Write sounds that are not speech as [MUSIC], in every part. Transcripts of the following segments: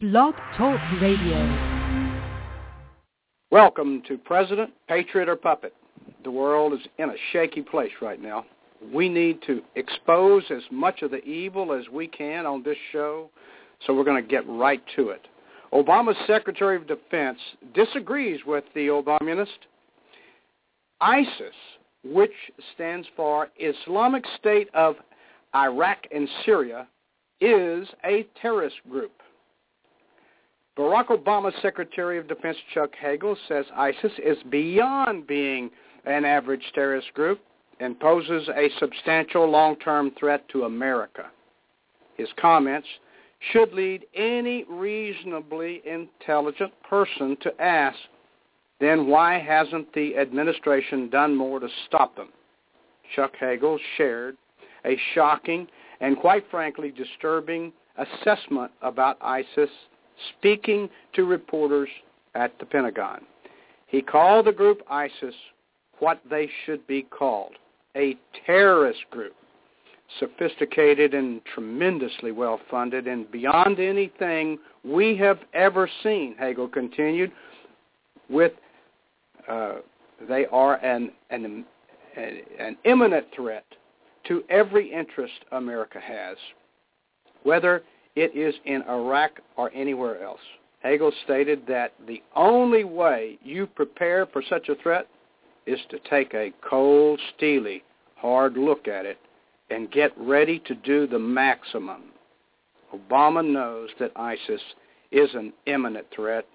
Blog Talk Radio. Welcome to President, Patriot, or Puppet. The world is in a shaky place right now. We need to expose as much of the evil as we can on this show, so we're going to get right to it. Obama's Secretary of Defense disagrees with the Obamunist. ISIS, which stands for Islamic State of Iraq and Syria, is a terrorist group. Barack Obama's Secretary of Defense Chuck Hagel says ISIS is beyond being an average terrorist group and poses a substantial long-term threat to America. His comments should lead any reasonably intelligent person to ask, then why hasn't the administration done more to stop them? Chuck Hagel shared a shocking and quite frankly disturbing assessment about ISIS speaking to reporters at the Pentagon. He called the group ISIS what they should be called, a terrorist group, sophisticated and tremendously well funded and beyond anything we have ever seen, Hagel continued, with uh, they are an, an, an imminent threat to every interest America has, whether it is in Iraq or anywhere else. Hagel stated that the only way you prepare for such a threat is to take a cold, steely, hard look at it and get ready to do the maximum. Obama knows that ISIS is an imminent threat,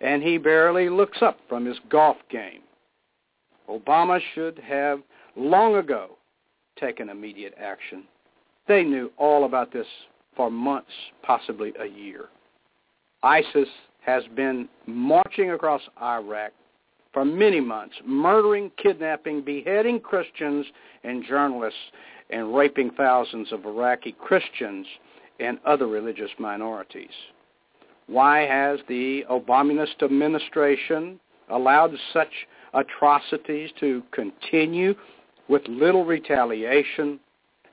and he barely looks up from his golf game. Obama should have long ago taken immediate action. They knew all about this for months, possibly a year. ISIS has been marching across Iraq for many months, murdering, kidnapping, beheading Christians and journalists, and raping thousands of Iraqi Christians and other religious minorities. Why has the Obamunist administration allowed such atrocities to continue with little retaliation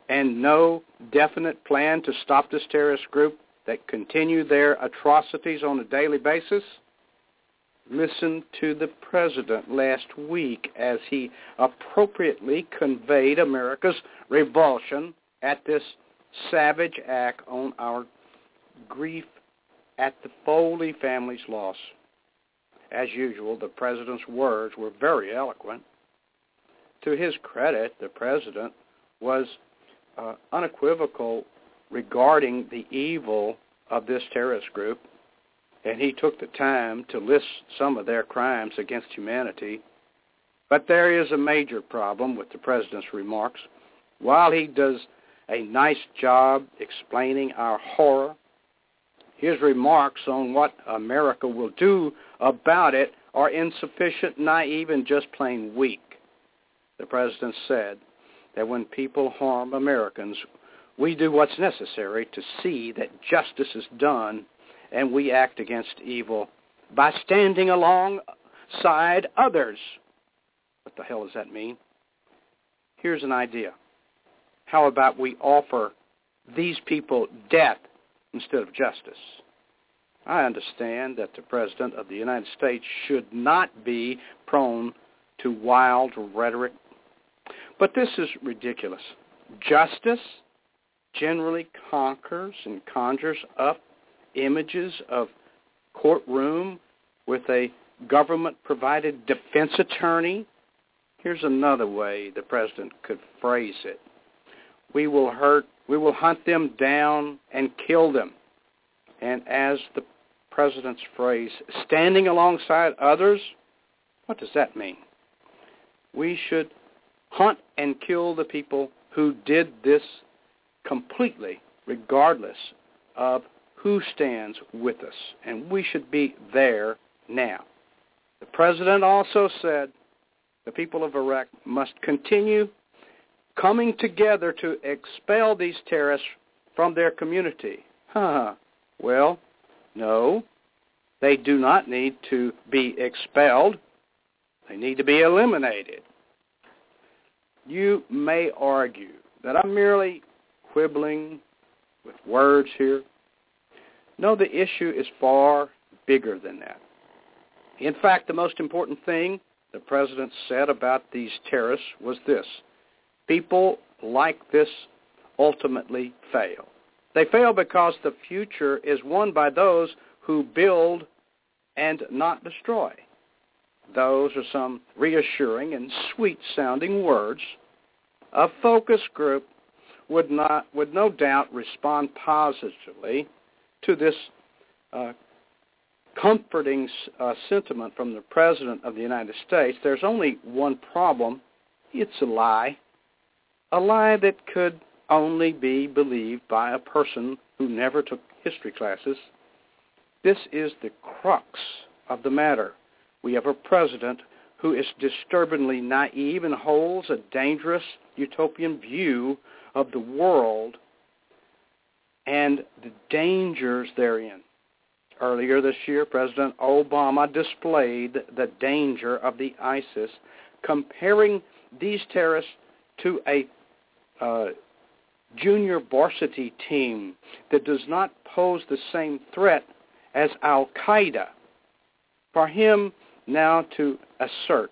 and no definite plan to stop this terrorist group that continue their atrocities on a daily basis? Listen to the president last week as he appropriately conveyed America's revulsion at this savage act on our grief at the Foley family's loss. As usual, the president's words were very eloquent. To his credit, the president was uh, unequivocal regarding the evil of this terrorist group, and he took the time to list some of their crimes against humanity. But there is a major problem with the president's remarks. While he does a nice job explaining our horror, his remarks on what America will do about it are insufficient, naive, and just plain weak. The president said, that when people harm Americans, we do what's necessary to see that justice is done and we act against evil by standing alongside others. What the hell does that mean? Here's an idea. How about we offer these people death instead of justice? I understand that the President of the United States should not be prone to wild rhetoric but this is ridiculous. Justice generally conquers and conjures up images of courtroom with a government-provided defense attorney. Here's another way the president could phrase it. We will hurt, we will hunt them down and kill them. And as the president's phrase, standing alongside others, what does that mean? We should hunt and kill the people who did this completely, regardless of who stands with us. And we should be there now. The president also said the people of Iraq must continue coming together to expel these terrorists from their community. Huh. Well, no. They do not need to be expelled. They need to be eliminated. You may argue that I'm merely quibbling with words here, No, the issue is far bigger than that. In fact, the most important thing the president said about these terrorists was this. People like this ultimately fail. They fail because the future is won by those who build and not destroy. Those are some reassuring and sweet-sounding words. A focus group would not would no doubt respond positively to this uh, comforting uh, sentiment from the President of the United States. There's only one problem. It's a lie. A lie that could only be believed by a person who never took history classes. This is the crux of the matter. We have a president who is disturbingly naive and holds a dangerous utopian view of the world and the dangers therein. Earlier this year, President Obama displayed the danger of the ISIS, comparing these terrorists to a uh, junior varsity team that does not pose the same threat as Al-Qaeda. For him now to assert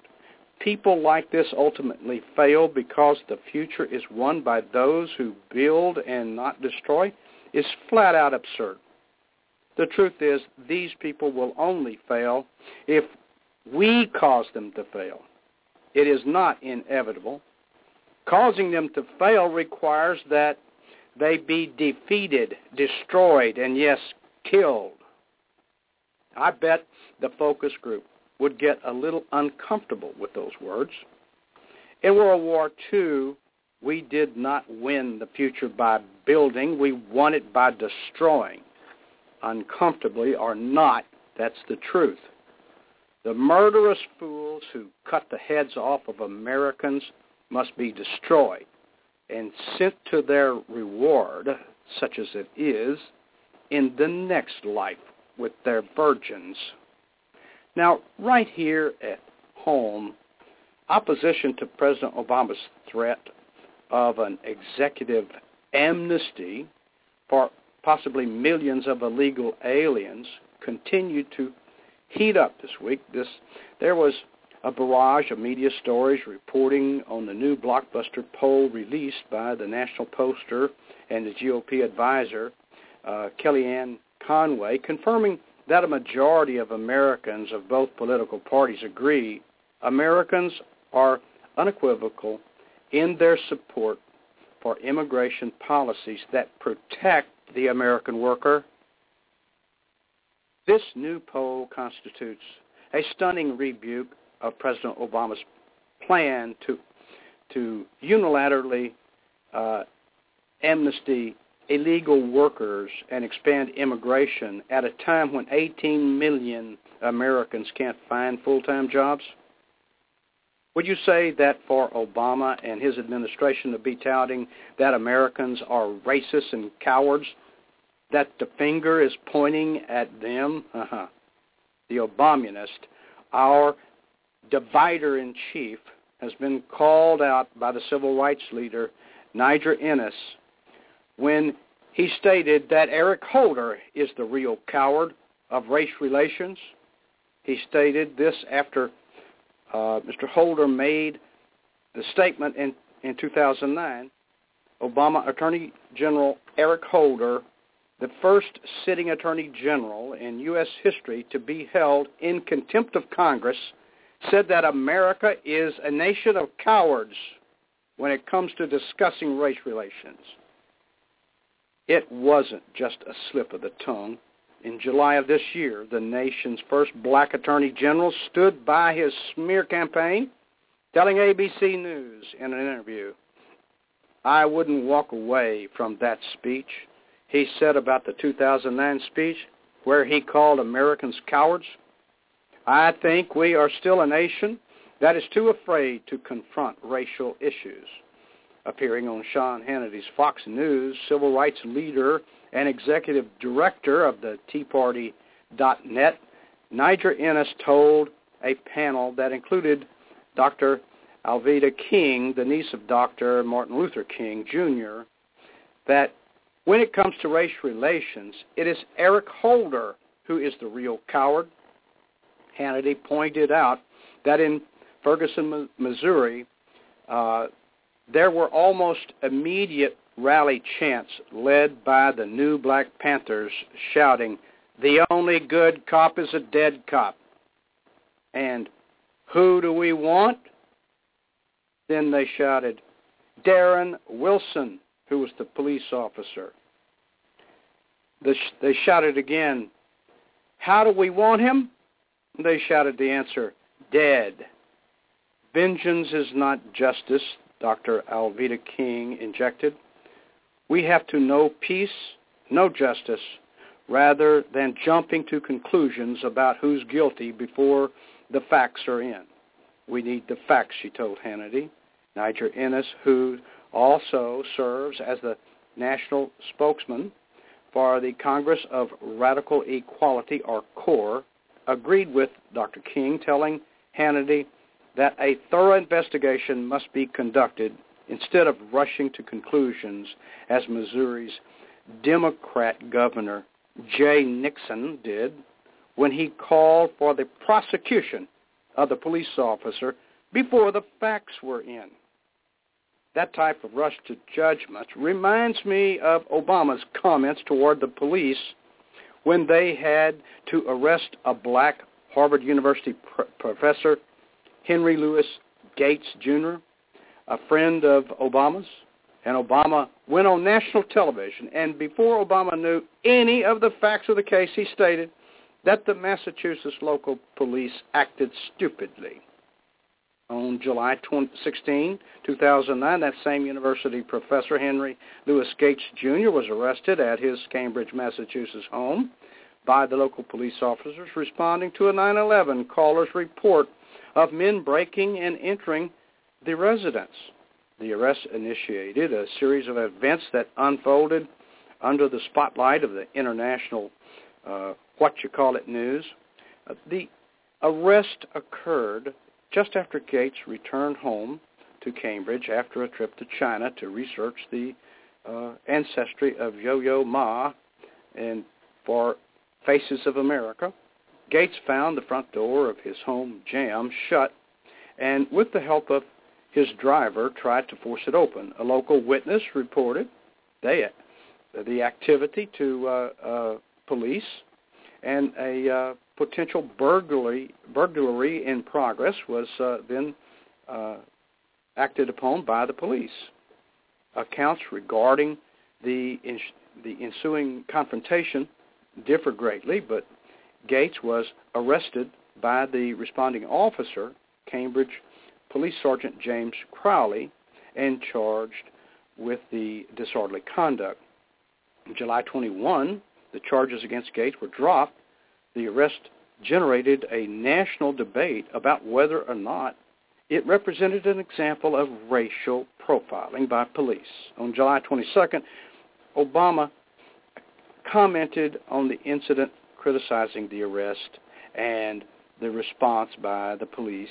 people like this ultimately fail because the future is won by those who build and not destroy is flat out absurd. The truth is these people will only fail if we cause them to fail. It is not inevitable. Causing them to fail requires that they be defeated, destroyed, and yes, killed. I bet the focus group would get a little uncomfortable with those words. In World War II, we did not win the future by building. We won it by destroying. Uncomfortably or not, that's the truth. The murderous fools who cut the heads off of Americans must be destroyed and sent to their reward, such as it is, in the next life with their virgins. Now, right here at home, opposition to President Obama's threat of an executive amnesty for possibly millions of illegal aliens continued to heat up this week. This there was a barrage of media stories reporting on the new blockbuster poll released by the National Poster and the GOP advisor uh, Kellyanne Conway, confirming that a majority of Americans of both political parties agree Americans are unequivocal in their support for immigration policies that protect the American worker. This new poll constitutes a stunning rebuke of President Obama's plan to to unilaterally uh, amnesty illegal workers and expand immigration at a time when 18 million Americans can't find full-time jobs? Would you say that for Obama and his administration to be touting that Americans are racist and cowards, that the finger is pointing at them? Uh-huh. The Obamunist, our divider-in-chief, has been called out by the civil rights leader, Niger Innis, when he stated that Eric Holder is the real coward of race relations. He stated this after uh, Mr. Holder made the statement in, in 2009. Obama Attorney General Eric Holder, the first sitting Attorney General in U.S. history to be held in contempt of Congress, said that America is a nation of cowards when it comes to discussing race relations. It wasn't just a slip of the tongue. In July of this year, the nation's first black attorney general stood by his smear campaign, telling ABC News in an interview, I wouldn't walk away from that speech. He said about the 2009 speech where he called Americans cowards. I think we are still a nation that is too afraid to confront racial issues appearing on Sean Hannity's Fox News, civil rights leader and executive director of the Tea Party.net, Niger Innis told a panel that included Dr. Alveda King, the niece of Dr. Martin Luther King Jr., that When it comes to race relations, it is Eric Holder who is the real coward. Hannity pointed out that in Ferguson, Missouri, uh, there were almost immediate rally chants led by the new Black Panthers shouting, the only good cop is a dead cop. And who do we want? Then they shouted, Darren Wilson, who was the police officer. They shouted again, how do we want him? They shouted the answer, dead. Vengeance is not justice, Dr. Alveda King injected. We have to know peace, know justice, rather than jumping to conclusions about who's guilty before the facts are in. We need the facts, she told Hannity. Niger Innis, who also serves as the national spokesman for the Congress of Racial Equality, or CORE, agreed with Dr. King, telling Hannity that a thorough investigation must be conducted instead of rushing to conclusions as Missouri's Democrat governor Jay Nixon did when he called for the prosecution of the police officer before the facts were in. That type of rush to judgment reminds me of Obama's comments toward the police when they had to arrest a black Harvard University pr- professor, Henry Louis Gates Jr., a friend of Obama's, and Obama went on national television, and before Obama knew any of the facts of the case, he stated that the Massachusetts local police acted stupidly. On July 20, 16, 2009, that same university professor, Henry Louis Gates Jr., was arrested at his Cambridge, Massachusetts home by the local police officers responding to a 9-11 caller's report of men breaking and entering the residence. The arrest initiated a series of events that unfolded under the spotlight of the international uh, what you call it news. Uh, the arrest occurred just after Gates returned home to Cambridge after a trip to China to research the uh, ancestry of Yo-Yo Ma and for Faces of America. Gates found the front door of his home jammed shut and with the help of his driver tried to force it open. A local witness reported they, the activity to uh, uh, police, and a uh, potential burglary burglary in progress was uh, then uh, acted upon by the police. Accounts regarding the the ensuing confrontation differ greatly, but Gates was arrested by the responding officer, Cambridge Police Sergeant James Crowley and charged with the disorderly conduct. On July 21, the charges against Gates were dropped. The arrest generated a national debate about whether or not it represented an example of racial profiling by police. On July 22nd, Obama commented on the incident criticizing the arrest and the response by the police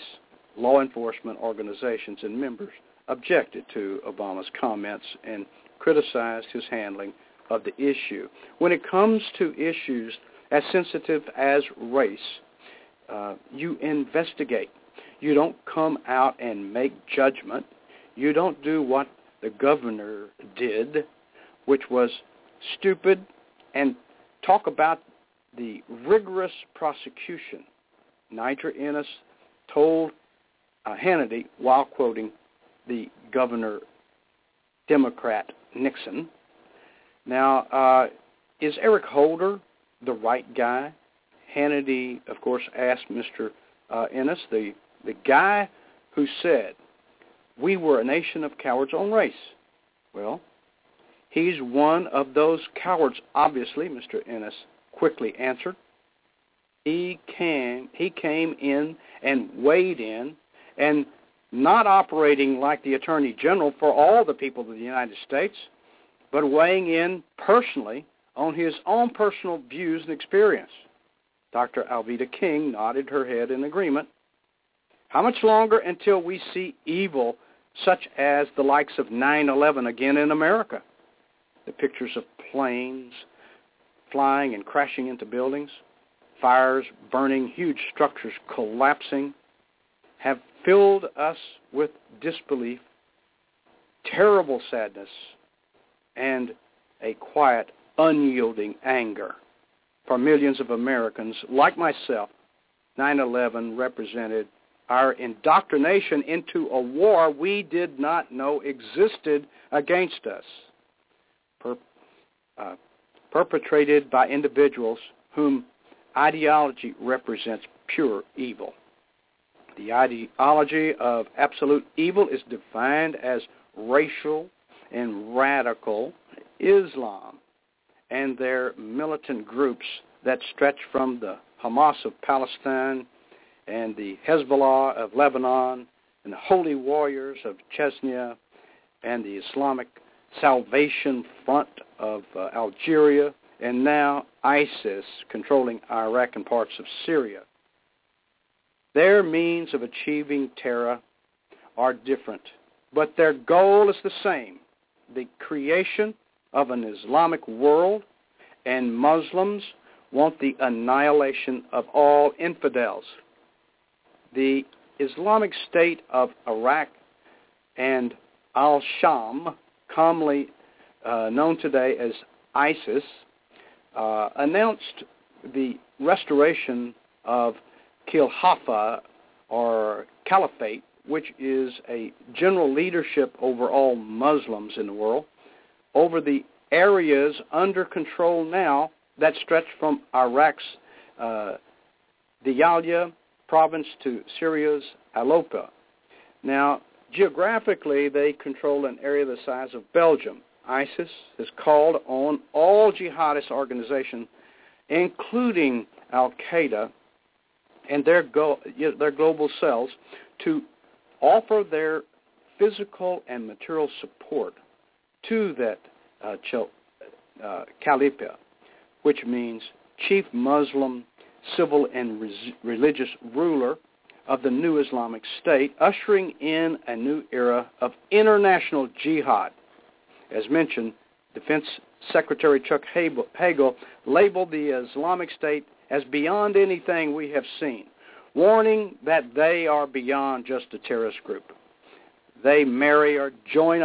law enforcement organizations and members objected to Obama's comments and criticized his handling of the issue. When it comes to issues as sensitive as race, uh, you investigate. You don't come out and make judgment. You don't do what the governor did, which was stupid, and talk about the rigorous prosecution. Niger Innis told uh, Hannity while quoting the governor Democrat Nixon. Now, uh, is Eric Holder the right guy? Hannity, of course, asked Mr. Uh, the, the guy who said, we were a nation of cowards on race. Well, he's one of those cowards, obviously, Mr. Innis quickly answered. He came, he came in and weighed in and not operating like the Attorney General for all the people of the United States, but weighing in personally on his own personal views and experience. Dr. Alveda King nodded her head in agreement. How much longer until we see evil such as the likes of 9-11 again in America? The pictures of planes flying and crashing into buildings, fires burning, huge structures collapsing, have filled us with disbelief, terrible sadness, and a quiet, unyielding anger. For millions of Americans, like myself, 9-11 represented our indoctrination into a war we did not know existed against us, per, uh, perpetrated by individuals whom ideology represents pure evil. The ideology of absolute evil is defined as racial and radical Islam and their militant groups that stretch from the Hamas of Palestine and the Hezbollah of Lebanon and the Holy Warriors of Chechnya and the Islamic Salvation Front of uh, Algeria and now ISIS controlling Iraq and parts of Syria. Their means of achieving terror are different, but their goal is the same, the creation of an Islamic world, and Muslims want the annihilation of all infidels. The Islamic State of Iraq and al-Sham, commonly uh, known today as ISIS, uh, announced the restoration of Khilafah or Caliphate, which is a general leadership over all Muslims in the world, over the areas under control now that stretch from Iraq's uh, Diyala province to Syria's Aleppo. Now, geographically, they control an area the size of Belgium. ISIS has called on all jihadist organizations, including Al-Qaeda and their, go, their global cells, to offer their physical and material support to that uh, uh, which means chief Muslim civil and res- religious ruler of the new Islamic State, ushering in a new era of international jihad. As mentioned, Defense Secretary Chuck Hagel labeled the Islamic State as beyond anything we have seen, warning that they are beyond just a terrorist group. They marry or join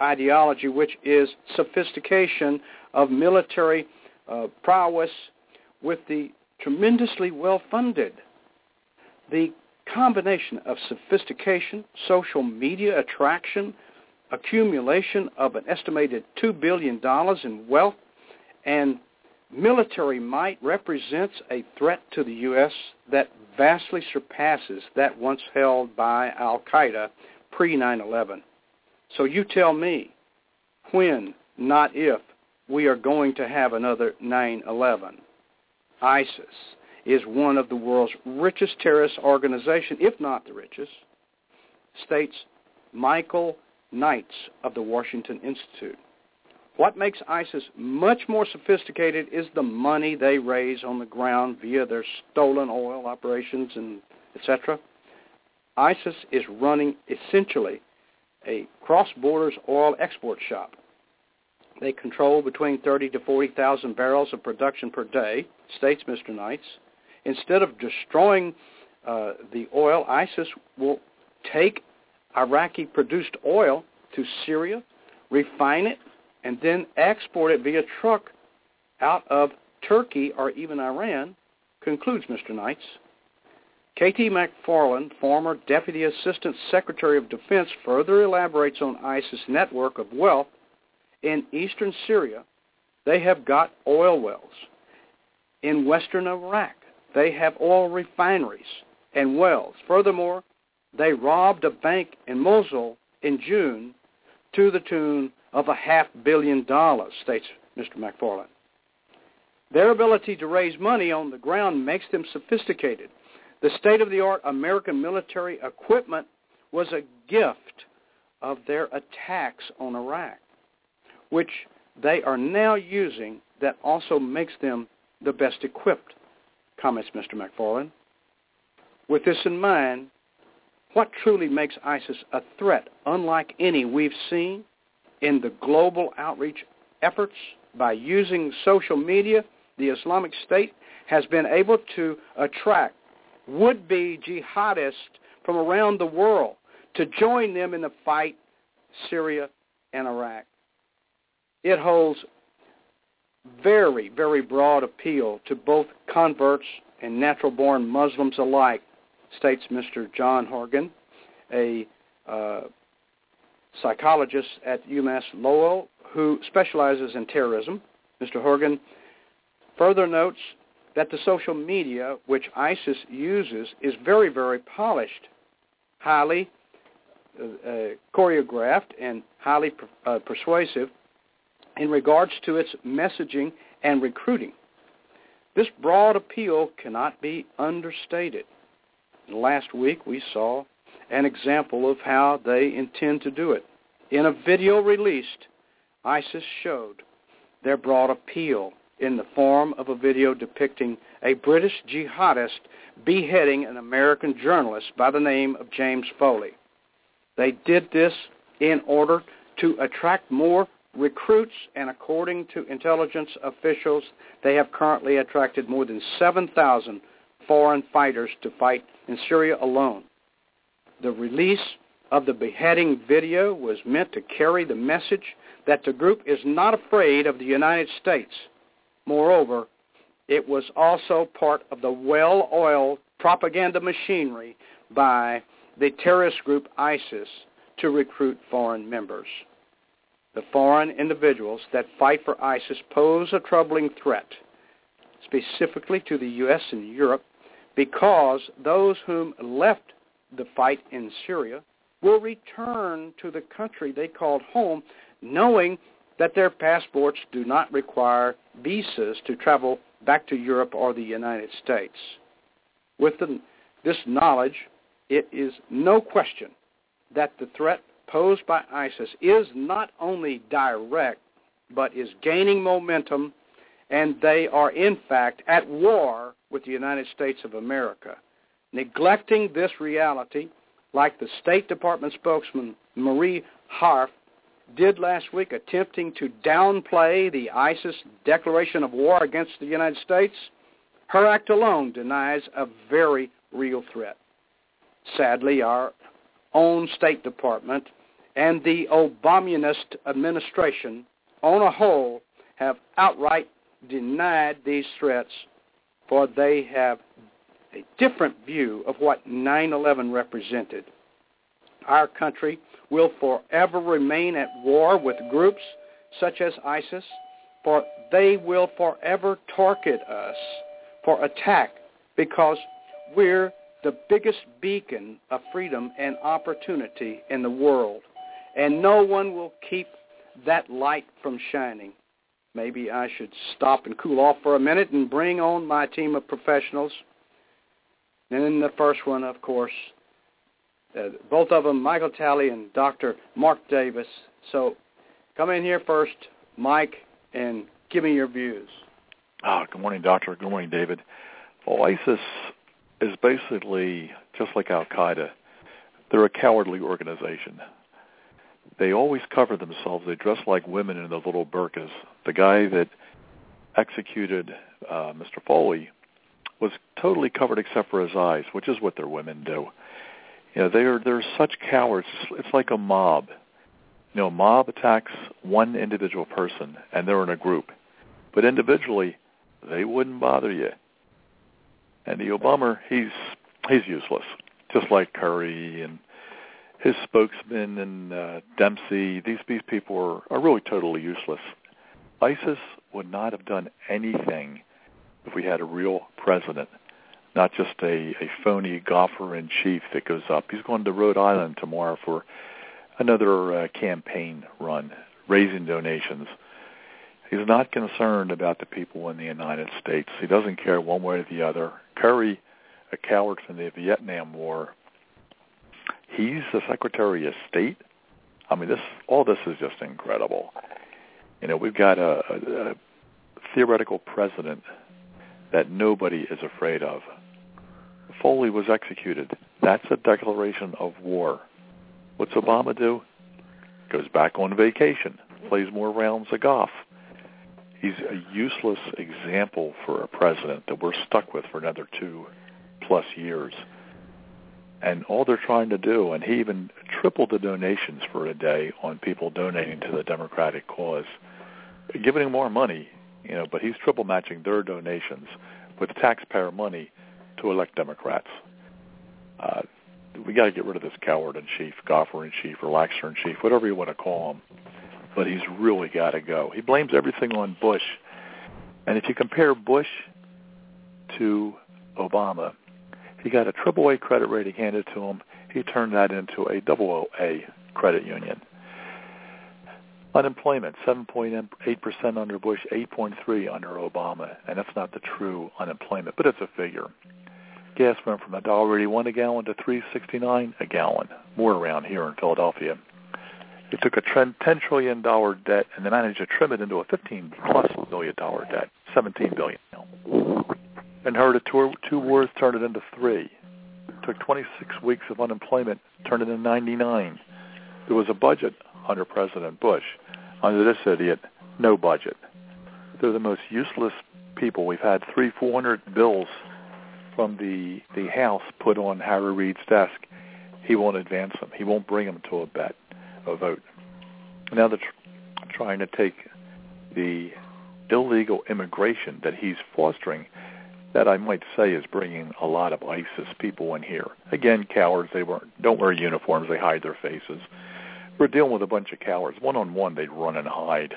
ideology, which is sophistication of military uh, prowess with the tremendously well-funded. The combination of sophistication, social media attraction, accumulation of an estimated $2 billion in wealth, and military might represents a threat to the U.S. that vastly surpasses that once held by Al-Qaeda pre-9-11. So you tell me when, not if, we are going to have another 9-11. ISIS is one of the world's richest terrorist organizations, if not the richest, states Michael Knights of the Washington Institute. What makes ISIS much more sophisticated is the money they raise on the ground via their stolen oil operations and etc. ISIS is running essentially a cross-borders oil export shop. They control between 30 to 40,000 barrels of production per day, states Mr. Knights. Instead of destroying uh, the oil, ISIS will take Iraqi-produced oil to Syria, refine it, and then export it via truck out of Turkey or even Iran, concludes Mr. Knights. K.T. McFarland, former Deputy Assistant Secretary of Defense, further elaborates on ISIS' network of wealth in eastern Syria. They have got oil wells. In western Iraq, they have oil refineries and wells. Furthermore, they robbed a bank in Mosul in June to the tune of a half billion dollars, states Mr. McFarland. Their ability to raise money on the ground makes them sophisticated. The state-of-the-art American military equipment was a gift of their attacks on Iraq, which they are now using that also makes them the best equipped, comments Mr. McFarland. With this in mind, what truly makes ISIS a threat unlike any we've seen in the global outreach efforts by using social media, the Islamic State has been able to attract would-be jihadists from around the world to join them in the fight Syria and Iraq. It holds very, very broad appeal to both converts and natural-born Muslims alike, states Mr. John Horgan, a uh, psychologist at UMass Lowell who specializes in terrorism. Mr. Horgan further notes that the social media which ISIS uses is very, very polished, highly uh, uh, choreographed, and highly uh, persuasive in regards to its messaging and recruiting. This broad appeal cannot be understated. Last week we saw an example of how they intend to do it. In a video released, ISIS showed their broad appeal in the form of a video depicting a British jihadist beheading an American journalist by the name of James Foley. They did this in order to attract more recruits, and according to intelligence officials, they have currently attracted more than 7,000 foreign fighters to fight in Syria alone. The release of the beheading video was meant to carry the message that the group is not afraid of the United States. Moreover, it was also part of the well-oiled propaganda machinery by the terrorist group ISIS to recruit foreign members. The foreign individuals that fight for ISIS pose a troubling threat, specifically to the U.S. and Europe, because those whom left the fight in Syria will return to the country they called home knowing that their passports do not require visas to travel back to Europe or the United States. With the, this knowledge, it is no question that the threat posed by ISIS is not only direct, but is gaining momentum, and they are in fact at war with the United States of America. Neglecting this reality, like the State Department spokesman Marie Harf did last week, attempting to downplay the ISIS declaration of war against the United States, her act alone denies a very real threat. Sadly, our own State Department and the Obamunist administration on a whole have outright denied these threats, for they have a different view of what 9-11 represented. Our country will forever remain at war with groups such as ISIS, for they will forever target us for attack because we're the biggest beacon of freedom and opportunity in the world. And no one will keep that light from shining. Maybe I should stop and cool off for a minute and bring on my team of professionals. And then the first one, of course, uh, both of them, Michael Talley and Dr. Mark Davis. So come in here first, Mike, and give me your views. Ah, good morning, Doctor. Good morning, David. Well, ISIS is basically just like Al Qaeda. They're a cowardly organization. They always cover themselves. They dress like women in those little burqas. The guy that executed uh, Mr. Foley was totally covered except for his eyes, which is what their women do. You know, they're they're such cowards. It's like a mob. You know, a mob attacks one individual person, and they're in a group, but individually, they wouldn't bother you. And the Obama, he's he's useless, just like Kerry and his spokesman and uh, Dempsey. These these people are, are really totally useless. ISIS would not have done anything if we had a real president not just a, a phony golfer in chief that goes up. He's going to Rhode Island tomorrow for another uh, campaign run, raising donations. He's not concerned about the people in the United States. He doesn't care one way or the other. Kerry, a coward from the Vietnam War, he's the Secretary of State. I mean, this all this is just incredible. You know, we've got a, a, a theoretical president that nobody is afraid of. Foley was executed. That's a declaration of war. What's Obama do? Goes back on vacation, plays more rounds of golf. He's a useless example for a president that we're stuck with for another two plus years. And all they're trying to do, and he even tripled the donations for a day on people donating to the Democratic cause, giving him more money, you know, but he's triple matching their donations with taxpayer money to elect Democrats. Uh, we got to get rid of this coward in chief, golfer in chief, relaxer in chief, whatever you want to call him. But he's really got to go. He blames everything on Bush, and if you compare Bush to Obama, he got a triple A credit rating handed to him. He turned that into a double A credit union. Unemployment, 7.8% under Bush, 8.3 under Obama, and that's not the true unemployment, but it's a figure. Gas went from $1.81 a gallon to 3.69 a gallon, more around here in Philadelphia. It took a $10 trillion debt and they managed to trim it into a 15 plus billion dollar debt, $17 billion now. And heard of two, two wars, turned it into three. It took 26 weeks of unemployment, turned it into 99. There was a budget under President Bush. Under this idiot, no budget. They're the most useless people. We've had three, four hundred bills from the the House put on Harry Reid's desk. He won't advance them. He won't bring them to a bet, a vote. Now they're tr- trying to take the illegal immigration that he's fostering that I might say is bringing a lot of ISIS people in here. Again, cowards. They weren't, don't wear uniforms. They hide their faces we're dealing with a bunch of cowards. One on one, they'd run and hide.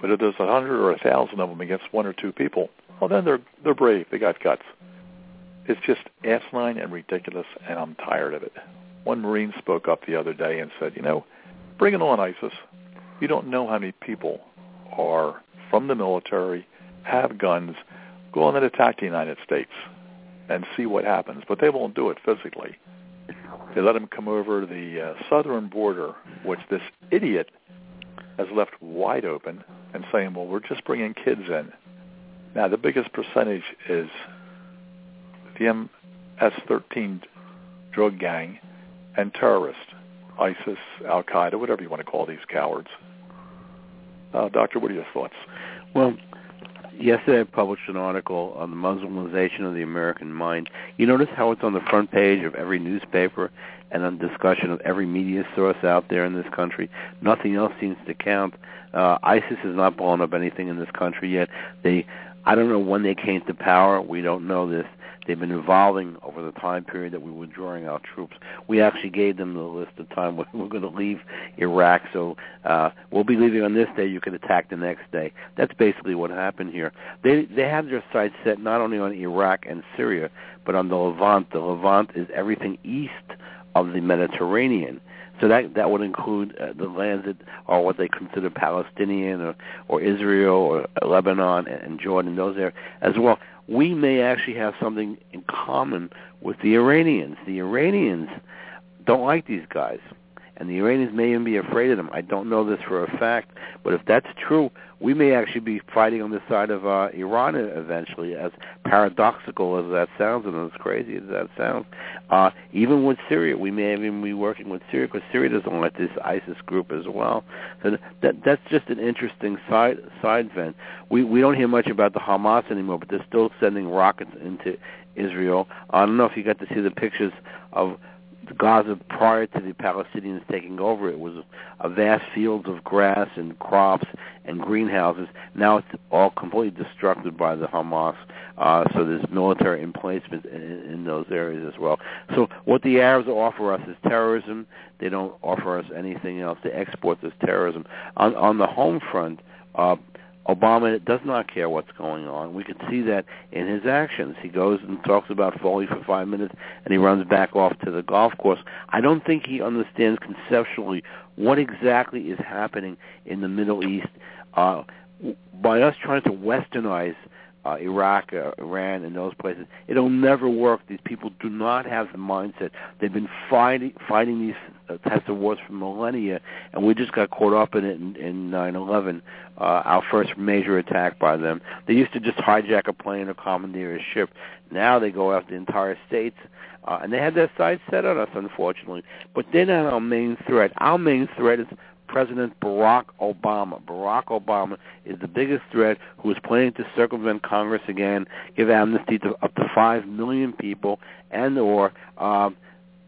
But if there's a hundred or a thousand of them against one or two people, well, then they're they're brave. They got guts. It's just asinine and ridiculous, and I'm tired of it. One Marine spoke up the other day and said, you know, bring it on, ISIS. You don't know how many people are from the military, have guns, go on and attack the United States and see what happens. But they won't do it physically. They let them come over the uh, southern border, which this idiot has left wide open, and saying, well, we're just bringing kids in. Now, the biggest percentage is the MS-13 drug gang and terrorists, ISIS, Al-Qaeda, whatever you want to call these cowards. Uh, doctor, what are your thoughts? Well, yesterday I published an article on the Muslimization of the American mind. You notice how it's on the front page of every newspaper and on discussion of every media source out there in this country. Nothing else seems to count. Uh, ISIS has not blown up anything in this country yet. They, I don't know when they came to power. We don't know this. They've been evolving over the time period that we were drawing our troops. We actually gave them the list of time [LAUGHS] when we're going to leave Iraq. So uh, we'll be leaving on this day. You can attack the next day. That's basically what happened here. They they have their sights set not only on Iraq and Syria, but on the Levant. The Levant is everything east of the Mediterranean. So that that would include uh, the lands that are what they consider Palestinian or, or Israel or Lebanon and Jordan, those there as well we may actually have something in common with the Iranians. The Iranians don't like these guys, and the Iranians may even be afraid of them. I don't know this for a fact, but if that's true, we may actually be fighting on the side of uh, Iran eventually, as paradoxical as that sounds and as crazy as that sounds. Uh, even with Syria, we may even be working with Syria because Syria doesn't like this ISIS group as well. So that that's just an interesting side side vent. We we don't hear much about the Hamas anymore, but they're still sending rockets into Israel. I don't know if you got to see the pictures of Gaza prior to the Palestinians taking over. It was a vast fields of grass and crops and greenhouses. Now it's all completely destructed by the Hamas. Uh, so there's military emplacement in, in those areas as well. So what the Arabs offer us is terrorism. They don't offer us anything else. They export this terrorism. On, on the home front, uh, Obama does not care what's going on. We can see that in his actions. He goes and talks about Foley for five minutes, and he runs back off to the golf course. I don't think he understands conceptually what exactly is happening in the Middle East. Uh, by us trying to westernize uh, Iraq, uh, Iran, and those places. It'll never work. These people do not have the mindset. They've been fighting fighting these types of wars for millennia, and we just got caught up in it in, in 9/11, uh, our first major attack by them. They used to just hijack a plane or commandeer a ship. Now they go after the entire states, uh, and they had their sights set on us, unfortunately. But they're not our main threat. Our main threat is President Barack Obama. Barack Obama is the biggest threat who is planning to circumvent Congress again, give amnesty to up to 5 million people, and or uh,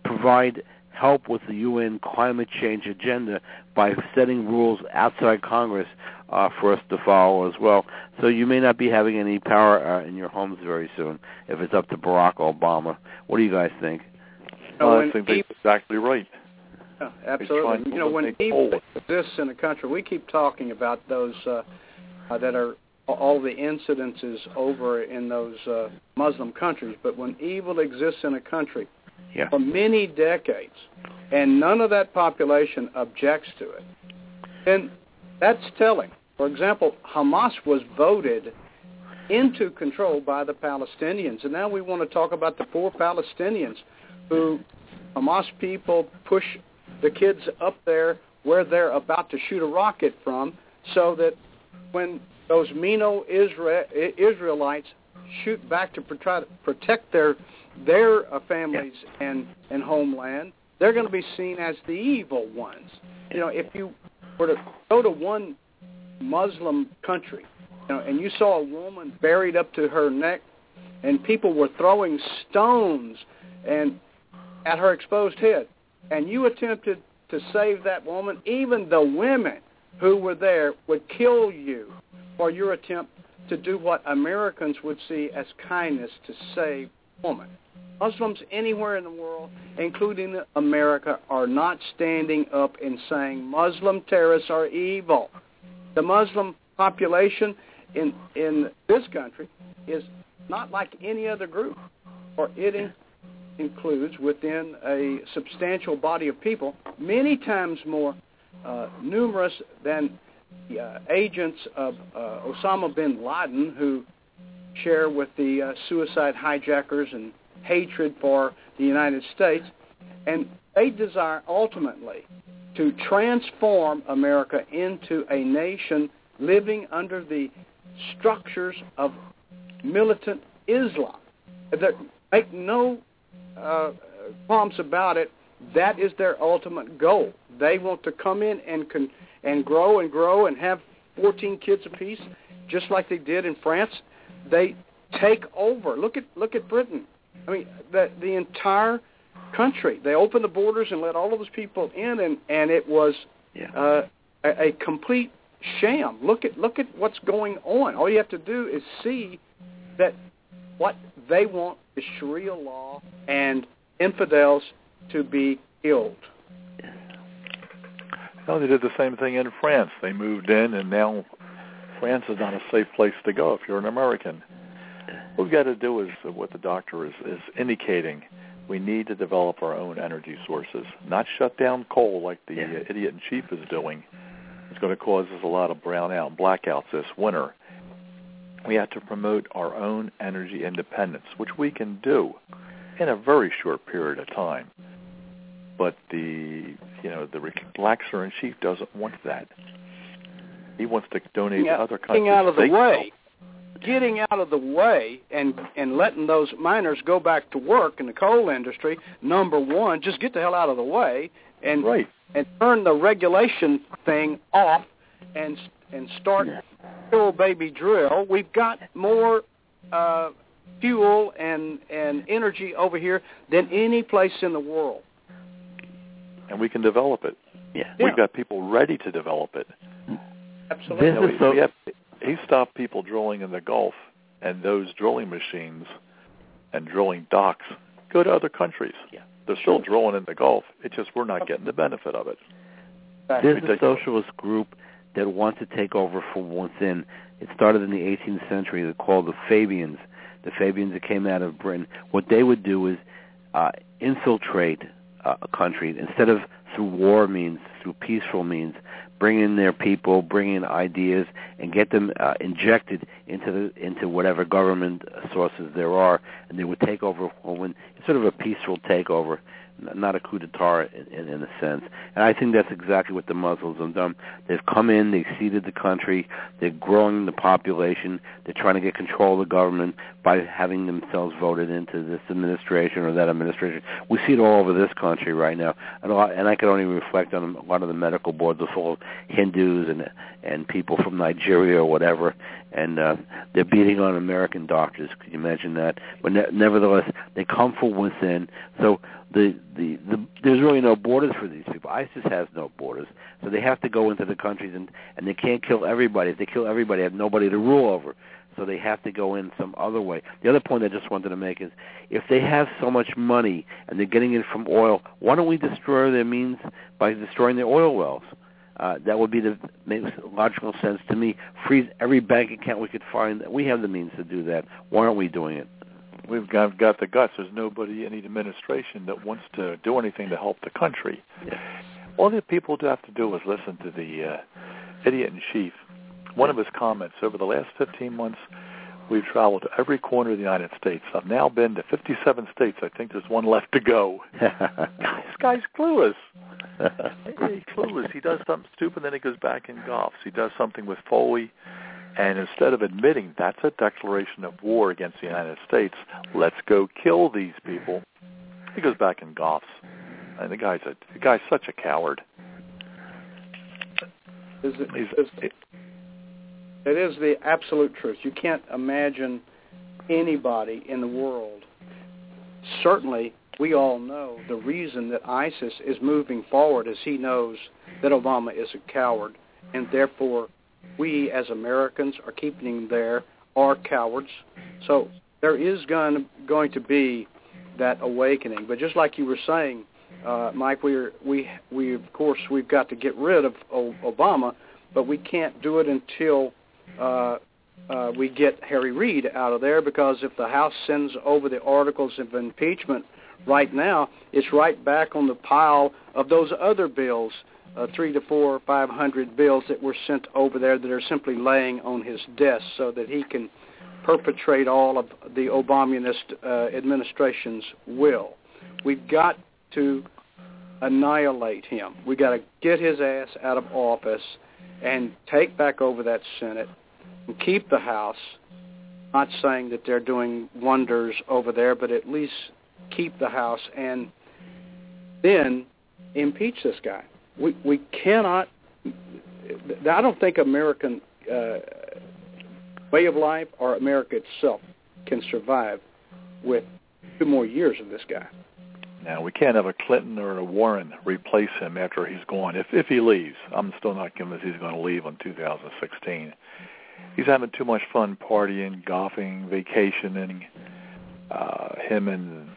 provide help with the UN climate change agenda by setting rules outside Congress uh, for us to follow as well. So you may not be having any power uh, in your homes very soon if it's up to Barack Obama. What do you guys think? Well, I think that's exactly right. Yeah, absolutely. You know, when evil exists in a country, we keep talking about those uh, uh, that are all the incidences over in those uh, Muslim countries. But when evil exists in a country yeah. for many decades, and none of that population objects to it, then that's telling. For example, Hamas was voted into control by the Palestinians, and now we want to talk about the poor Palestinians who Hamas people push the kids up there where they're about to shoot a rocket from, so that when those Mino Israel, Israelites shoot back to try to protect their their uh, families and and homeland, they're going to be seen as the evil ones. You know, if you were to go to one Muslim country, you know, and you saw a woman buried up to her neck, and people were throwing stones and at her exposed head, and you attempted to save that woman, even the women who were there would kill you for your attempt to do what Americans would see as kindness to save woman. Muslims anywhere in the world, including America, are not standing up and saying Muslim terrorists are evil. The Muslim population in in this country is not like any other group, or it in, includes within a substantial body of people many times more uh, numerous than uh, agents of uh, Osama bin Laden who share with the uh, suicide hijackers and hatred for the United States. And they desire ultimately to transform America into a nation living under the structures of militant Islam. That make no uh, qualms about it. That is their ultimate goal. They want to come in and con- and grow and grow and have 14 kids apiece, just like they did in France. They take over. Look at look at Britain. I mean, the the entire country. They opened the borders and let all of those people in, and and it was yeah. uh, a, a complete sham. Look at look at what's going on. All you have to do is see that what they want is Sharia law and infidels to be killed. No, they did the same thing in France. They moved in, and now France is not a safe place to go if you're an American. What we've got to do is what the doctor is, is indicating. We need to develop our own energy sources, not shut down coal like the Yeah. uh, idiot in chief is doing. It's going to cause us a lot of brownout and blackouts this winter. We have to promote our own energy independence, which we can do in a very short period of time. But the you know the relaxer in chief doesn't want that. He wants to donate Getting to other countries. getting out of the They- way, getting out of the way, and and letting those miners go back to work in the coal industry. Number one, just get the hell out of the way and Right. and turn the regulation thing off, and and start drill baby drill. We've got more uh, fuel and and energy over here than any place in the world. and we can develop it. Yeah. Yeah. We've got people ready to develop it. Absolutely. This You is so- we he stopped people drilling in the Gulf, and those drilling machines and drilling docks go to other countries. Yeah. They're still drilling in the Gulf. It's just we're not getting the benefit of it. There's a socialist group that wants to take over from within. It started in the 18th century. They're called the Fabians. The Fabians that came out of Britain. What they would do is uh, infiltrate uh, a country instead of through war means, through peaceful means, bring in their people, bring in ideas, and get them uh, injected into the into whatever government sources there are, and they would take over when sort of a peaceful takeover not a coup d'etat in, in, in a sense. And I think that's exactly what the Muslims have done. They've come in, they've seeded the country, they're growing the population, they're trying to get control of the government by having themselves voted into this administration or that administration. We see it all over this country right now, and, a lot, and I can only reflect on a lot of the medical boards of all Hindus and and people from Nigeria or whatever, and uh, they're beating on American doctors. Could you imagine that? But ne- nevertheless, they come from within. So the, the the there's really no borders for these people. ISIS has no borders, so they have to go into the countries and and they can't kill everybody. If they kill everybody, they have nobody to rule over. So they have to go in some other way. The other point I just wanted to make is, if they have so much money and they're getting it from oil, why don't we destroy their means by destroying their oil wells? Uh, that would be the makes logical sense to me. Freeze every bank account we could find. We have the means to do that. Why aren't we doing it? we've got, got the guts. There's nobody in the administration that wants to do anything to help the country. Yeah. All the people have to do is listen to the uh, idiot in chief. One of his comments over the last 15 months, we've traveled to every corner of the United States. I've now been to 57 states. I think there's one left to go. [LAUGHS] this guy's clueless. He's clueless. He does something stupid, then he goes back and golfs. He does something with Foley and instead of admitting that's a declaration of war against the United States, let's go kill these people, he goes back and golfs. And the guy's a the guy's such a coward. Is it, is, it is the absolute truth. You can't imagine anybody in the world. Certainly, we all know the reason that ISIS is moving forward is he knows that Obama is a coward, and therefore we as Americans are keeping them there are cowards. So there is going going to be that awakening. But just like you were saying, uh, Mike, we we we of course we've got to get rid of Obama, but we can't do it until uh, uh, we get Harry Reid out of there because if the House sends over the articles of impeachment right now, it's right back on the pile of those other bills uh, three to four five hundred bills that were sent over there that are simply laying on his desk so that he can perpetrate all of the Obamanist uh, administration's will. We've got to annihilate him. We've got to get his ass out of office and take back over that Senate and keep the House. Not saying that they're doing wonders over there, but at least keep the House and then impeach this guy we we cannot. I don't think American uh, way of life or America itself can survive with two more years of this guy. Now we can't have a Clinton or a Warren replace him after he's gone. If if he leaves, I'm still not convinced he's going to leave in 2016. He's having too much fun partying, golfing, vacationing. Uh, him and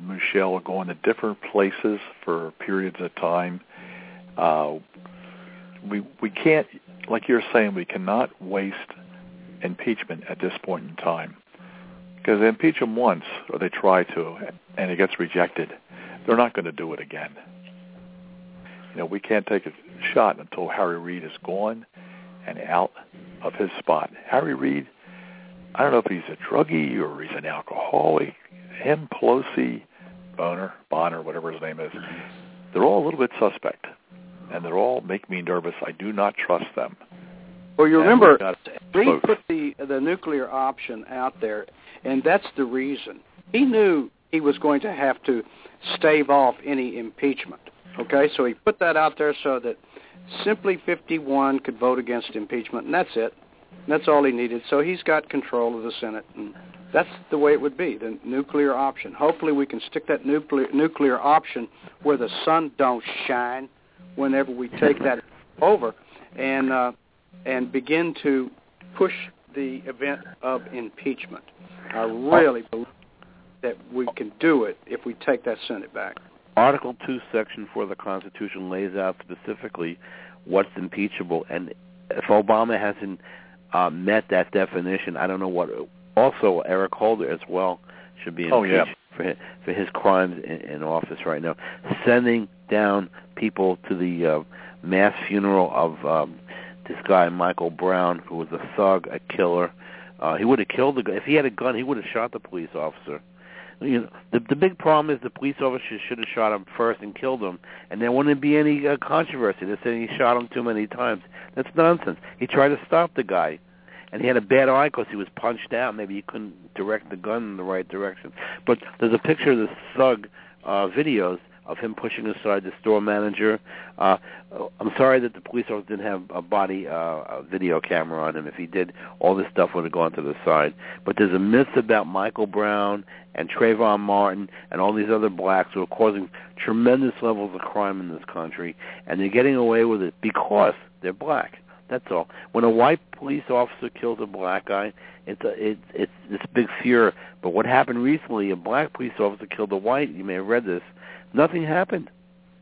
Michelle are going to different places for periods of time uh, we we can't, like you're saying, we cannot waste impeachment at this point in time because they impeach him once or they try to, and it gets rejected. They're not going to do it again. You know, we can't take a shot until Harry Reid is gone and out of his spot. Harry Reid, I don't know if he's a druggie or he's an alcoholic. Him, Pelosi, Boner, Bonner, whatever his name is, they're all a little bit suspect and they're all make me nervous. I do not trust them. Well, you remember, Reid put the the nuclear option out there, and that's the reason. He knew he was going to have to stave off any impeachment. Okay, so he put that out there so that simply 51 could vote against impeachment, and that's it. That's all he needed. So he's got control of the Senate, and that's the way it would be, the nuclear option. Hopefully we can stick that nuclear nuclear option where the sun don't shine whenever we take that over and uh, and begin to push the event of impeachment. I really believe that we can do it if we take that Senate back. Article 2, Section 4 of the Constitution lays out specifically what's impeachable, and if Obama hasn't uh, met that definition, I don't know what. Also, Eric Holder as well should be impeached oh, yeah. for his, for his crimes in, in office right now. Sending down people to the uh, mass funeral of um, this guy Michael Brown, who was a thug, a killer. Uh, he would have killed the guy if he had a gun. He would have shot the police officer. You know, the the big problem is the police officer should have shot him first and killed him, and there wouldn't be any uh, controversy. They're saying he shot him too many times. That's nonsense. He tried to stop the guy, and he had a bad eye because he was punched out. Maybe he couldn't direct the gun in the right direction. But there's a picture of the thug uh, videos of him pushing aside the store manager. Uh, I'm sorry that the police officer didn't have a body uh, a video camera on him. If he did, all this stuff would have gone to the side. But there's a myth about Michael Brown and Trayvon Martin and all these other blacks who are causing tremendous levels of crime in this country, and they're getting away with it because they're black. That's all. When a white police officer kills a black guy, it's a, it, it's this big fear. But what happened recently? A black police officer killed a white. You may have read this. Nothing happened.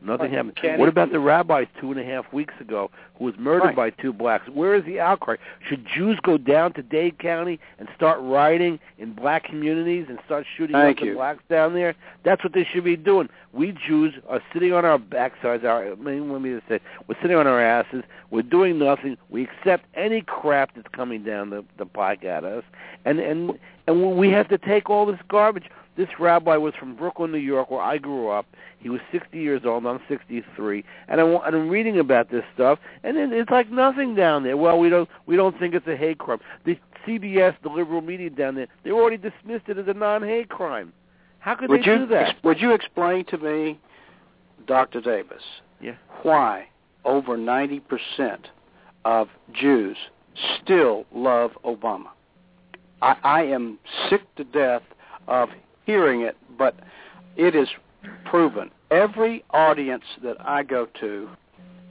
Nothing happened. What about the rabbis two and a half weeks ago who was murdered Right. by two blacks? Where is the outcry? Should Jews go down to Dade County and start rioting in black communities and start shooting Thank up the blacks down there? That's what they should be doing. We Jews are sitting on our backsides. Our, I mean, let me just say, we're sitting on our asses. We're doing nothing. We accept any crap that's coming down the, the pike at us, and and and we have to take all this garbage. This rabbi was from Brooklyn, New York, where I grew up. He was 60 years old. I'm 63, and I'm, and I'm reading about this stuff, and it, it's like nothing down there. Well, we don't we don't think it's a hate crime. The CBS, the liberal media down there, they already dismissed it as a non-hate crime. How could Would they you do that? ex- would you explain to me, Dr. Davis, Yeah. why over 90% of Jews still love Obama? I, I am sick to death of hearing it, but it is proven. Every audience that I go to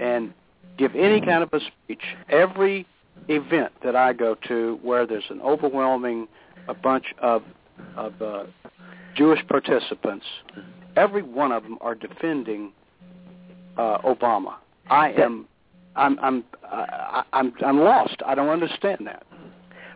and give any kind of a speech, every event that I go to where there's an overwhelming a bunch of of uh, Jewish participants, every one of them are defending uh, Obama. I am, I'm, I'm, I'm, I'm lost. I don't understand that.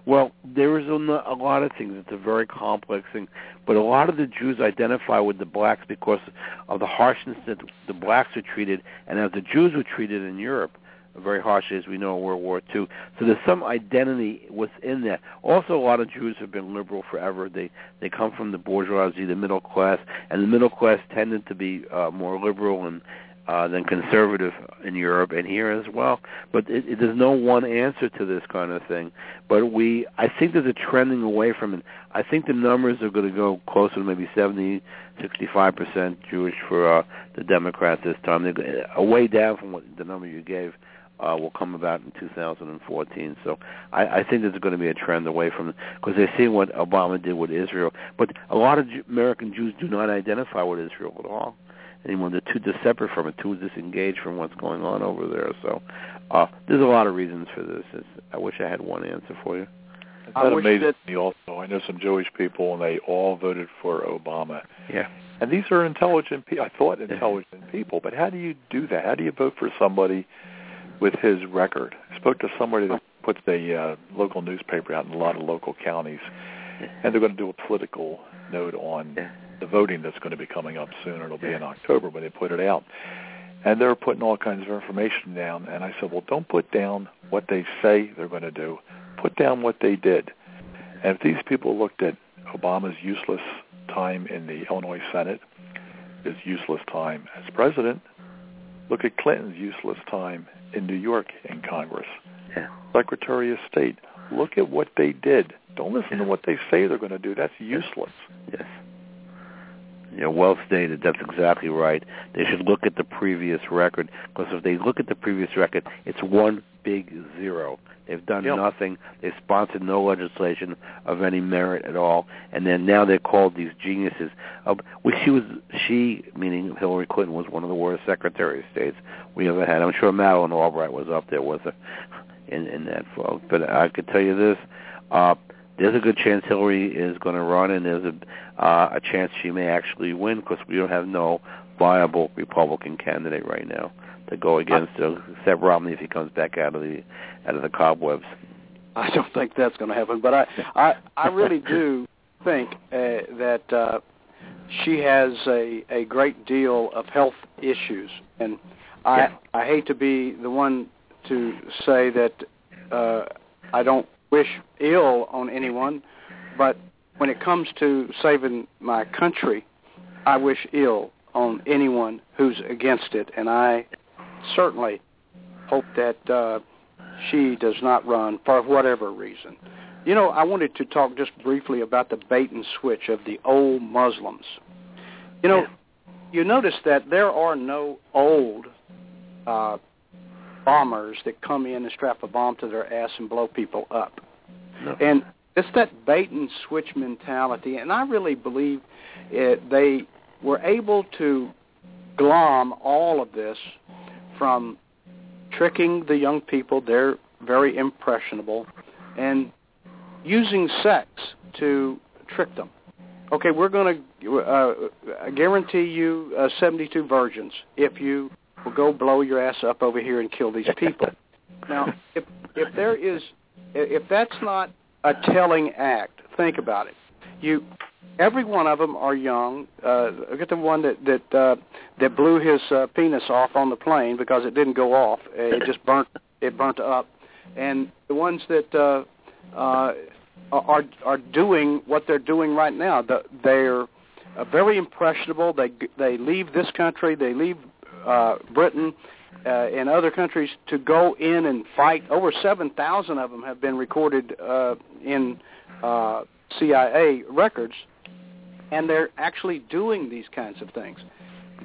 Well, there is a lot of things. It's a very complex thing, but a lot of the Jews identify with the blacks because of the harshness that the blacks are treated, and as the Jews were treated in Europe, very harshly, as we know in World War II. So there's some identity within that. Also, a lot of Jews have been liberal forever. They they come from the bourgeoisie, the middle class, and the middle class tended to be uh, more liberal and uh, than conservative in Europe and here as well. But it, it, there's no one answer to this kind of thing. But we, I think there's a trending away from it. I think the numbers are going to go closer to maybe 70, 65 percent Jewish for uh, the Democrats this time. They're go- uh, down from what the number you gave. Uh, will come about in 2014. So I, I think there's going to be a trend away from because they're seeing what Obama did with Israel. But a lot of Ju- American Jews do not identify with Israel at all anymore. They're too dis- separate from it, too disengaged from what's going on over there. So uh, there's a lot of reasons for this. It's, I wish I had one answer for you. I That wish amazes that- me also. I know some Jewish people, and they all voted for Obama. Yeah. And these are intelligent people. I thought intelligent people, but how do you do that? How do you vote for somebody with his record? I spoke to somebody that puts a uh, local newspaper out in a lot of local counties, and they're going to do a political note on Yeah. The voting that's going to be coming up soon. It'll be in October when they put it out. And they're putting all kinds of information down. And I said, well, don't put down what they say they're going to do. Put down what they did. And if these people looked at Obama's useless time in the Illinois Senate, his useless time as president, look at Clinton's useless time in New York in Congress, Yeah. Secretary of State. Look at what they did. Don't listen to what they say they're going to do. That's useless. Yes. You know, well stated. That's exactly right. They should look at the previous record because if they look at the previous record, it's one big zero. They've done Yep. nothing. They've sponsored no legislation of any merit at all, and then now they're called these geniuses. Uh, well, she was she, meaning Hillary Clinton, was one of the worst Secretary of States we ever had. I'm sure Madeleine Albright was up there with her in in that fault. But I could tell you this: uh, there's a good chance Hillary is going to run, and there's a uh, a chance she may actually win because we don't have no viable Republican candidate right now to go against, uh, except Romney if he comes back out of the out of the cobwebs. I don't think that's going to happen, but I, I, I really [LAUGHS] do think uh, that uh, she has a a great deal of health issues, and I I hate to be the one to say that uh, I don't wish ill on anyone, but when it comes to saving my country, I wish ill on anyone who's against it, and I certainly hope that uh, she does not run for whatever reason. You know, I wanted to talk just briefly about the bait and switch of the old Muslims. You know, yeah. you notice that there are no old uh, bombers that come in and strap a bomb to their ass and blow people up. No. And it's that bait and switch mentality, and I really believe it, they were able to glom all of this from tricking the young people. They're very impressionable, and using sex to trick them. Okay, we're going to uh, guarantee you uh, 72 virgins if you will go blow your ass up over here and kill these people. [LAUGHS] now, if if there is, if that's not a telling act, think about it. You, every one of them are young. Uh, look at the one that that uh, that blew his uh, penis off on the plane because it didn't go off. It just burnt. It burnt up. And the ones that uh, uh, are are doing what they're doing right now. The, they're uh, very impressionable. They they leave this country. They leave uh, Britain uh, and other countries to go in and fight. Over 7,000 of them have been recorded uh, in uh, CIA records, and they're actually doing these kinds of things.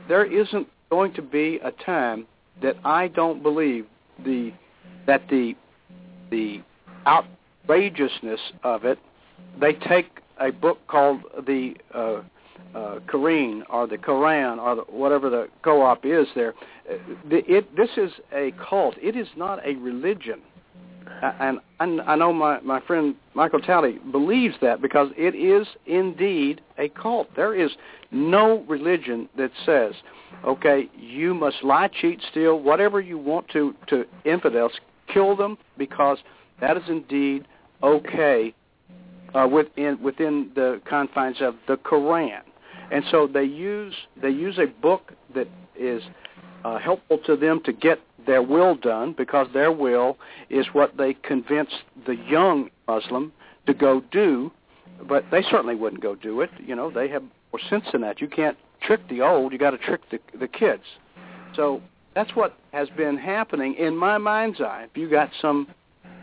There isn't going to be a time that I don't believe the that the the outrageousness of it. They take a book called the uh, uh, Korean or the Koran or the, whatever the co-op is there. Uh, it, this is a cult. It is not a religion. And, and I know my, my friend Michael Talley believes that because it is indeed a cult. There is no religion that says, okay, you must lie, cheat, steal, whatever you want to, to infidels, kill them because that is indeed okay uh, within, within the confines of the Koran. And so they use they use a book that is uh, helpful to them to get their will done because their will is what they convince the young Muslim to go do, but they certainly wouldn't go do it. You know, they have more sense than that. You can't trick the old; you got to trick the the kids. So that's what has been happening in my mind's eye. If you got some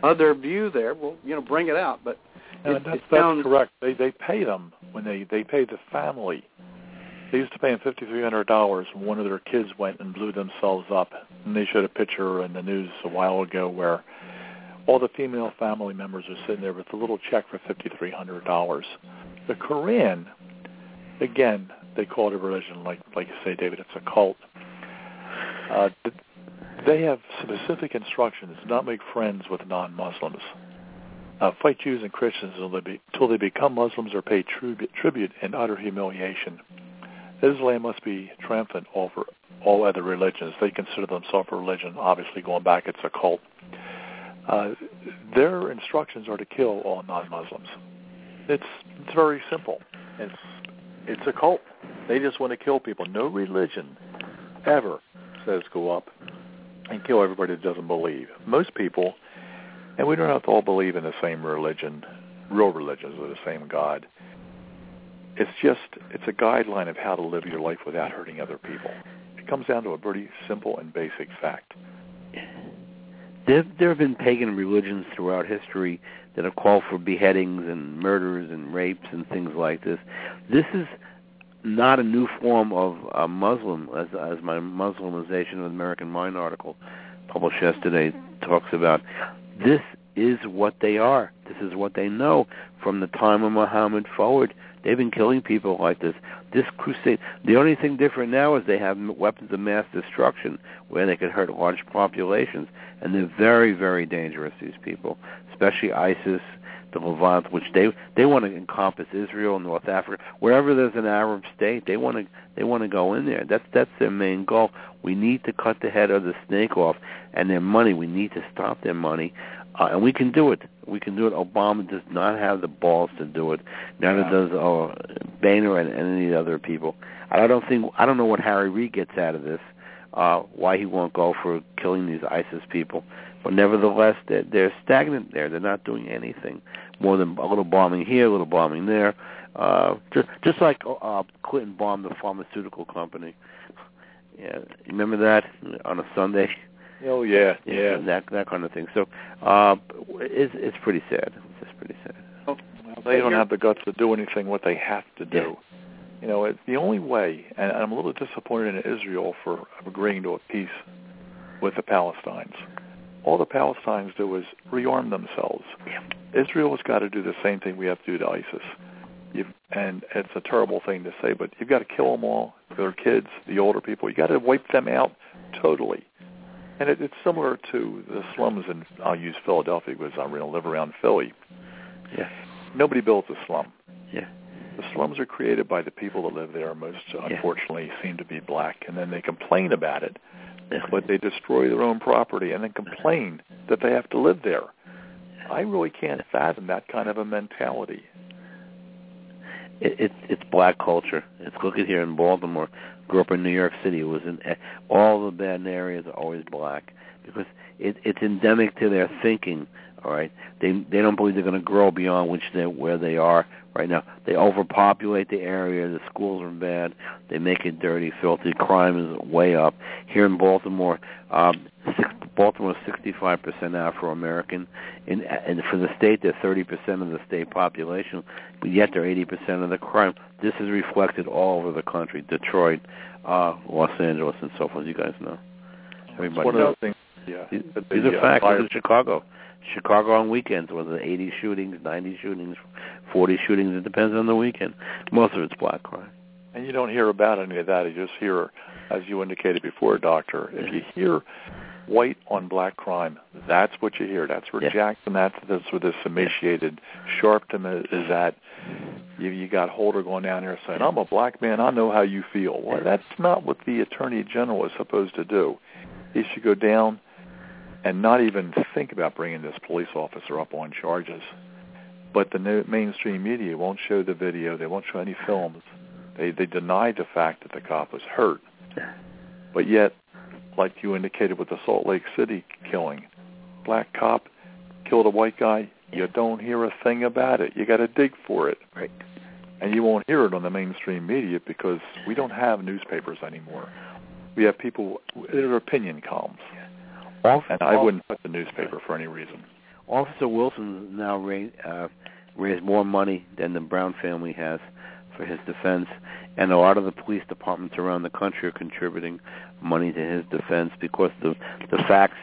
other view there, well, you know, bring it out. But it, that's, it sounds, that's correct. They they pay them when they they pay the family. They used to pay them fifty three hundred dollars when one of their kids went and blew themselves up. And they showed a picture in the news a while ago where all the female family members are sitting there with a little check for fifty three hundred dollars. The Korean, again, they call it a religion, like like you say, David. It's a cult. Uh, they have specific instructions: not make friends with non-Muslims uh, fight Jews and Christians until they, become Muslims or pay tribute, tribute in utter humiliation. Islam must be triumphant over all other religions. They consider themselves a religion. Obviously, going back, it's a cult. Uh, their instructions are to kill all non-Muslims. It's it's very simple. It's it's a cult. They just want to kill people. No religion ever says go up and kill everybody that doesn't believe. Most people and we don't have to all believe in the same religion, real religions or the same God. It's just, it's a guideline of how to live your life without hurting other people. It comes down to a pretty simple and basic fact. There, there have been pagan religions throughout history that have called for beheadings and murders and rapes and things like this. This is not a new form of uh, Muslim, as, as my Muslimization of American Mind article published yesterday talks about. This is what they are. This is what they know from the time of Muhammad forward. They've been killing people like this. This crusade. The only thing different now is they have weapons of mass destruction where they could hurt large populations, and they're very, very dangerous. These people, especially ISIS, the Levant, which they they want to encompass Israel, North Africa, wherever there's an Arab state, they want to they want to go in there. That's that's their main goal. We need to cut the head of the snake off, and their money. We need to stop their money, uh, and we can do it. We can do it. Obama does not have the balls to do it. Neither does uh, Boehner and, and any other people. I don't think I don't know what Harry Reid gets out of this, uh, why he won't go for killing these ISIS people. But nevertheless, they're, they're stagnant there. They're not doing anything more than a little bombing here, a little bombing there. Uh, just just like uh, Clinton bombed the pharmaceutical company. Yeah, remember that on a Sunday? Oh yeah, yeah, that that kind of thing. So uh, it's it's pretty sad. It's just pretty sad. Well, they don't have the guts to do anything what they have to do. Yeah. You know, it's the only way, and I'm a little disappointed in Israel for agreeing to a peace with the Palestinians. All the Palestinians do is rearm themselves. Yeah. Israel has got to do the same thing we have to do to ISIS. You've, and it's a terrible thing to say, but you've got to kill them all, their kids, the older people. You've got to wipe them out totally. And it, it's similar to the slums in, I'll use Philadelphia because I really live around Philly. Yeah. Nobody builds a slum. Yeah. The slums are created by the people that live there. Most, uh, unfortunately, seem to be black, and then they complain about it, yeah. [LAUGHS] but they destroy their own property and then complain that they have to live there. I really can't fathom that kind of a mentality. It, it, it's black culture. It's look at here in Baltimore. Grew up in New York City. It was in all the bad areas are always black because it, it's endemic to their thinking. All right, they they don't believe they're going to grow beyond which they where they are right now. They overpopulate the area. The schools are bad. They make it dirty, filthy. Crime is way up here in Baltimore. Um, six, Baltimore is 65% Afro-American. In, and for the state, they're 30% of the state population, but yet they're 80% of the crime. This is reflected all over the country: Detroit, uh, Los Angeles, and so forth. You guys know. Everybody One knows. of the things, yeah, These, these are uh, facts. at Chicago. Chicago on weekends was it 80 shootings, 90 shootings, 40 shootings. It depends on the weekend. Most of it's black crime. And you don't hear about any of that. You just hear, as you indicated before, Doctor, if you hear white on black crime, that's what you hear. That's where Yeah. Jackson, that's, that's where this emaciated Sharpton is, is at. You, you got Holder going down there saying, I'm a black man, I know how you feel. Well, that's not what the Attorney General is supposed to do. He should go down and not even think about bringing this police officer up on charges. But the no- mainstream media won't show the video. They won't show any films. They they denied the fact that the cop was hurt. But yet, like you indicated with the Salt Lake City killing, black cop killed a white guy. You don't hear a thing about it. You got to dig for it. Right. And you won't hear it on the mainstream media because we don't have newspapers anymore. We have people that are opinion columns. Officer, And I wouldn't put the newspaper for any reason. Officer Wilson now raised, uh, raised more money than the Brown family has for his defense, and a lot of the police departments around the country are contributing money to his defense because the the facts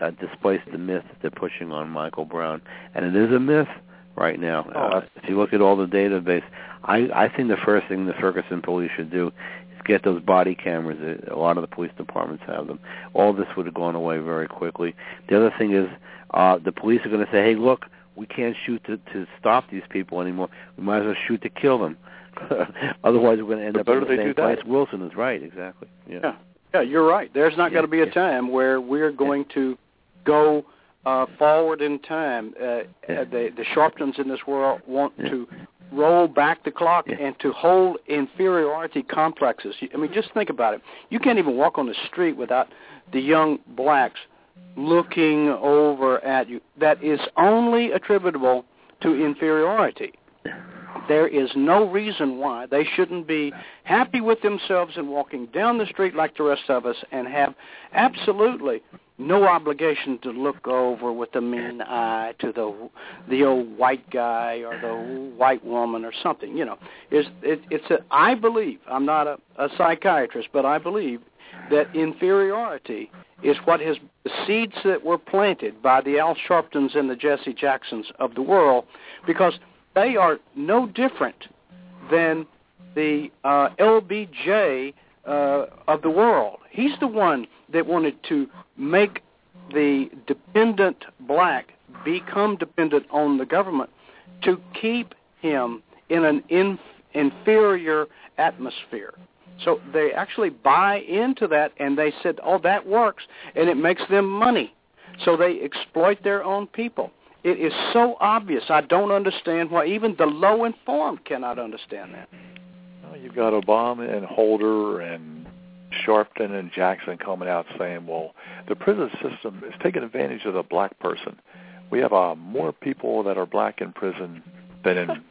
uh, displace the myth that they're pushing on Michael Brown, and it is a myth right now. Oh, Uh, if you look at all the database, I I think the first thing the Ferguson police should do get those body cameras. Uh, A lot of the police departments have them. All this would have gone away very quickly. The other thing is uh, the police are going to say, "Hey, look, we can't shoot to, to stop these people anymore. We might as well shoot to kill them. [LAUGHS] Otherwise, we're going to end The up in better the they same do that. place." Wilson is right, exactly. Yeah. Yeah. Yeah, you're right. There's not Yeah, going to be a yeah. time where we're going to go uh, forward in time. Uh, uh, the the Sharptons in this world want to roll back the clock and to hold inferiority complexes. I mean, just think about it. You can't even walk on the street without the young blacks looking over at you. That is only attributable to inferiority. There is no reason why they shouldn't be happy with themselves and walking down the street like the rest of us and have absolutely no obligation to look over with a mean eye to the the old white guy or the white woman or something. You know, is it, it's a. I believe I'm not a, a psychiatrist, but I believe that inferiority is what has the seeds that were planted by the Al Sharptons and the Jesse Jacksons of the world, because they are no different than the uh, LBJ uh, of the world. He's the one that wanted to make the dependent black become dependent on the government to keep him in an in, inferior atmosphere. So they actually buy into that and they said, oh, that works, and it makes them money. So they exploit their own people. It is so obvious. I don't understand why even the low informed cannot understand that. Well, you've got Obama and Holder and Sharpton and Jackson coming out saying, "Well, the prison system is taking advantage of the black person. We have uh, more people that are black in prison than in [LAUGHS]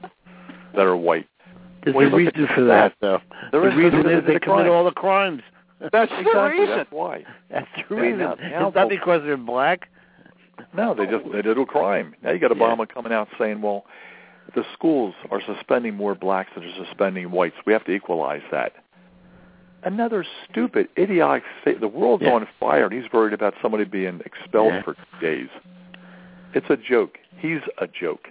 that are white." There's Well, a reason for that, though. There the is- reason there is is they commit crime. all the crimes. That's the Exactly. reason. That's why. That's the reason. now- now it's not they'll- because they're black. No, they just they did a crime. Now you got Yeah. Obama coming out saying, "Well, the schools are suspending more blacks than they're suspending whites. We have to equalize that." Another stupid, idiotic. Sta- the world's Yeah. on fire, and he's worried about somebody being expelled Yeah. for days. It's a joke. He's a joke.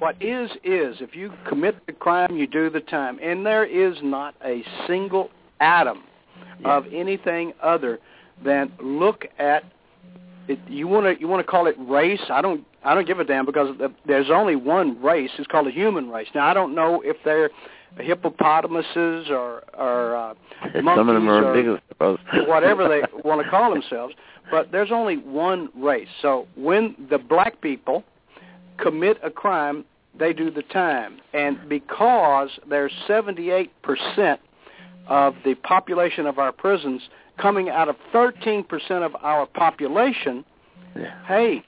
What is is if you commit the crime, you do the time, and there is not a single atom Yeah. of anything other than look at it. You want to you want to call it race? I don't I don't give a damn because the, there's only one race. It's called a human race. Now I don't know if they're hippopotamuses or or uh, [LAUGHS] Some of them monkeys are or- big, [LAUGHS] whatever they want to call themselves. But there's only one race. So when the black people commit a crime, they do the time. And because there's 78% of the population of our prisons coming out of 13% of our population, Yeah. hey,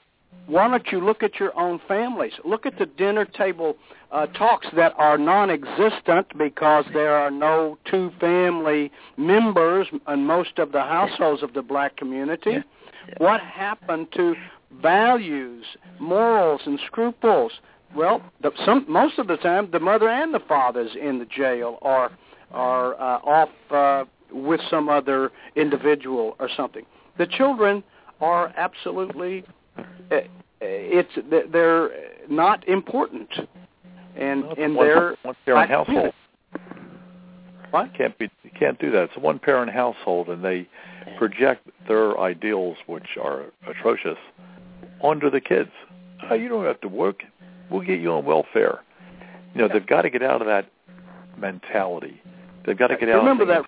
why don't you look at your own families? Look at the dinner table uh, talks that are non-existent because there are no two family members in most of the households of the black community. Yeah. Yeah. What happened to values, morals, and scruples? Well, the, some most of the time, the mother and the father's in the jail or are uh, off uh, with some other individual or something. The children are absolutely it's they're not important, and Well, it's and one, they're one parent I- household. What? Can't be. You can't do that. It's a one parent household, and they project their ideals, which are atrocious, onto the kids. Oh, you don't have to work. We'll get you on welfare. You know, they've got to get out of that mentality. They've got to get out. Remember of that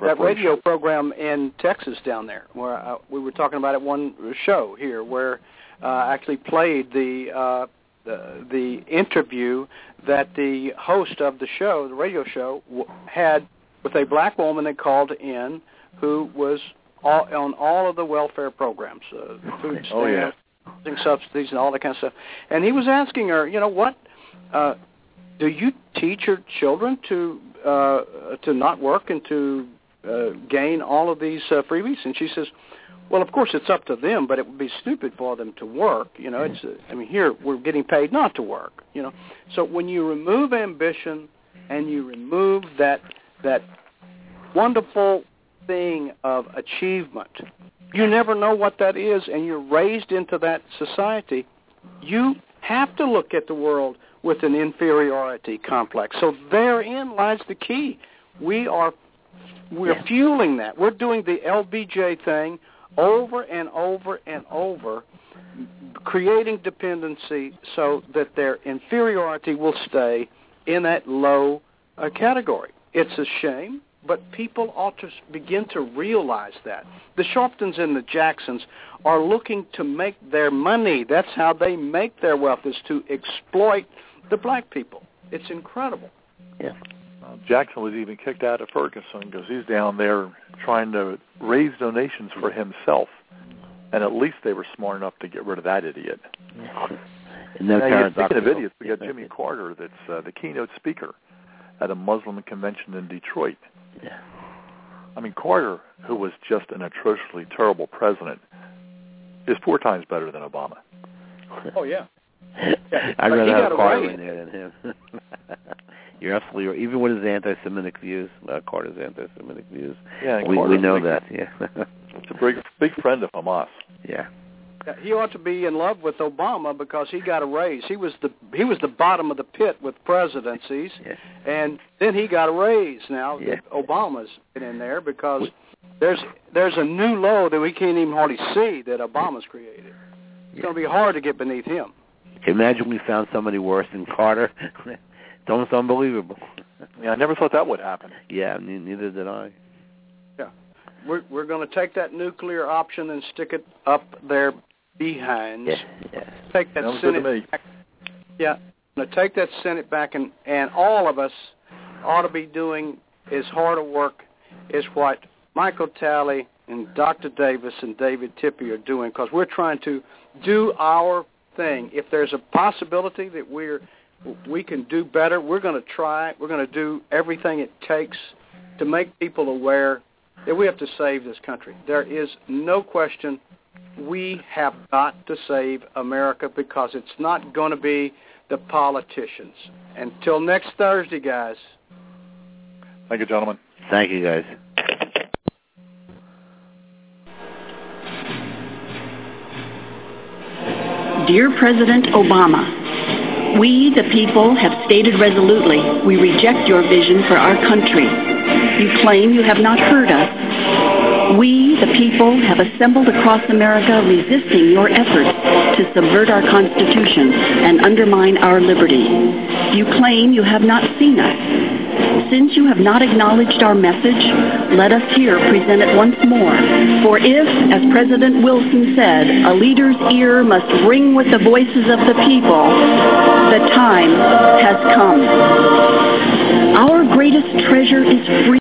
that radio program in Texas down there, where uh, we were talking about it one show here, where uh, actually played the uh, the the interview that the host of the show, the radio show, w- had with a black woman that called in who was all, on all of the welfare programs, uh, food stamps, Oh, yeah. housing subsidies, and all that kind of stuff. And he was asking her, you know, what uh, do you teach your children to uh, to not work and to uh, gain all of these uh, freebies? And she says, well, of course it's up to them, but it would be stupid for them to work. You know, it's I mean here we're getting paid not to work. You know, so when you remove ambition and you remove that that wonderful thing of achievement, you never know what that is, and you're raised into that society. You have to look at the world with an inferiority complex. So therein lies the key. We are we're Yeah. fueling that. We're doing the LBJ thing over and over and over, creating dependency so that their inferiority will stay in that low uh, category. It's a shame, but people ought to begin to realize that. The Sharptons and the Jacksons are looking to make their money. That's how they make their wealth, is to exploit the black people. It's incredible. Yeah. Jackson was even kicked out of Ferguson because he's down there trying to raise donations for himself, and at least they were smart enough to get rid of that idiot. And then Now, parents speaking of doctor- idiots, we got Jimmy Carter, that's uh, the keynote speaker at a Muslim convention in Detroit. Yeah. I mean, Carter, who was just an atrociously terrible president, is four times better than Obama. Oh yeah. I'd rather have got Carter away. in there than him. [LAUGHS] You're absolutely right. Even with his anti-Semitic views, uh, Carter's anti-Semitic views, Yeah, we, we know big, that. Yeah. [LAUGHS] It's a big, big friend of Hamas. yeah. Yeah, He ought to be in love with Obama because he got a raise. He was the he was the bottom of the pit with presidencies, Yeah. and then he got a raise. Now Yeah. that Obama's been in there because there's there's a new low that we can't even hardly see that Obama's created. It's Yeah. going to be hard to get beneath him. Imagine we found somebody worse than Carter. Don't it's [LAUGHS] almost unbelievable. Yeah, I never thought that would happen. Yeah, ne- neither did I. Yeah, we're we're going to take that nuclear option and stick it up their behinds. Yeah. Yeah. Take that Sounds good to Senate me. back. Yeah, I'm going to take that Senate back, and and all of us ought to be doing as hard a work as what Michael Talley and Dr. Davis and David Tippie are doing because we're trying to do our thing. If there's a possibility that we're we can do better, we're going to try. We're going to do everything it takes to make people aware that we have to save this country. There is no question we have got to save America because it's not going to be the politicians. Until next Thursday, guys. Thank you, gentlemen. Thank you, guys. Dear President Obama, we, the people, have stated resolutely we reject your vision for our country. You claim you have not heard us. We, the people, have assembled across America resisting your efforts to subvert our Constitution and undermine our liberty. You claim you have not seen us. Since you have not acknowledged our message, let us here present it once more. For if, as President Wilson said, a leader's ear must ring with the voices of the people, the time has come. Our greatest treasure is freedom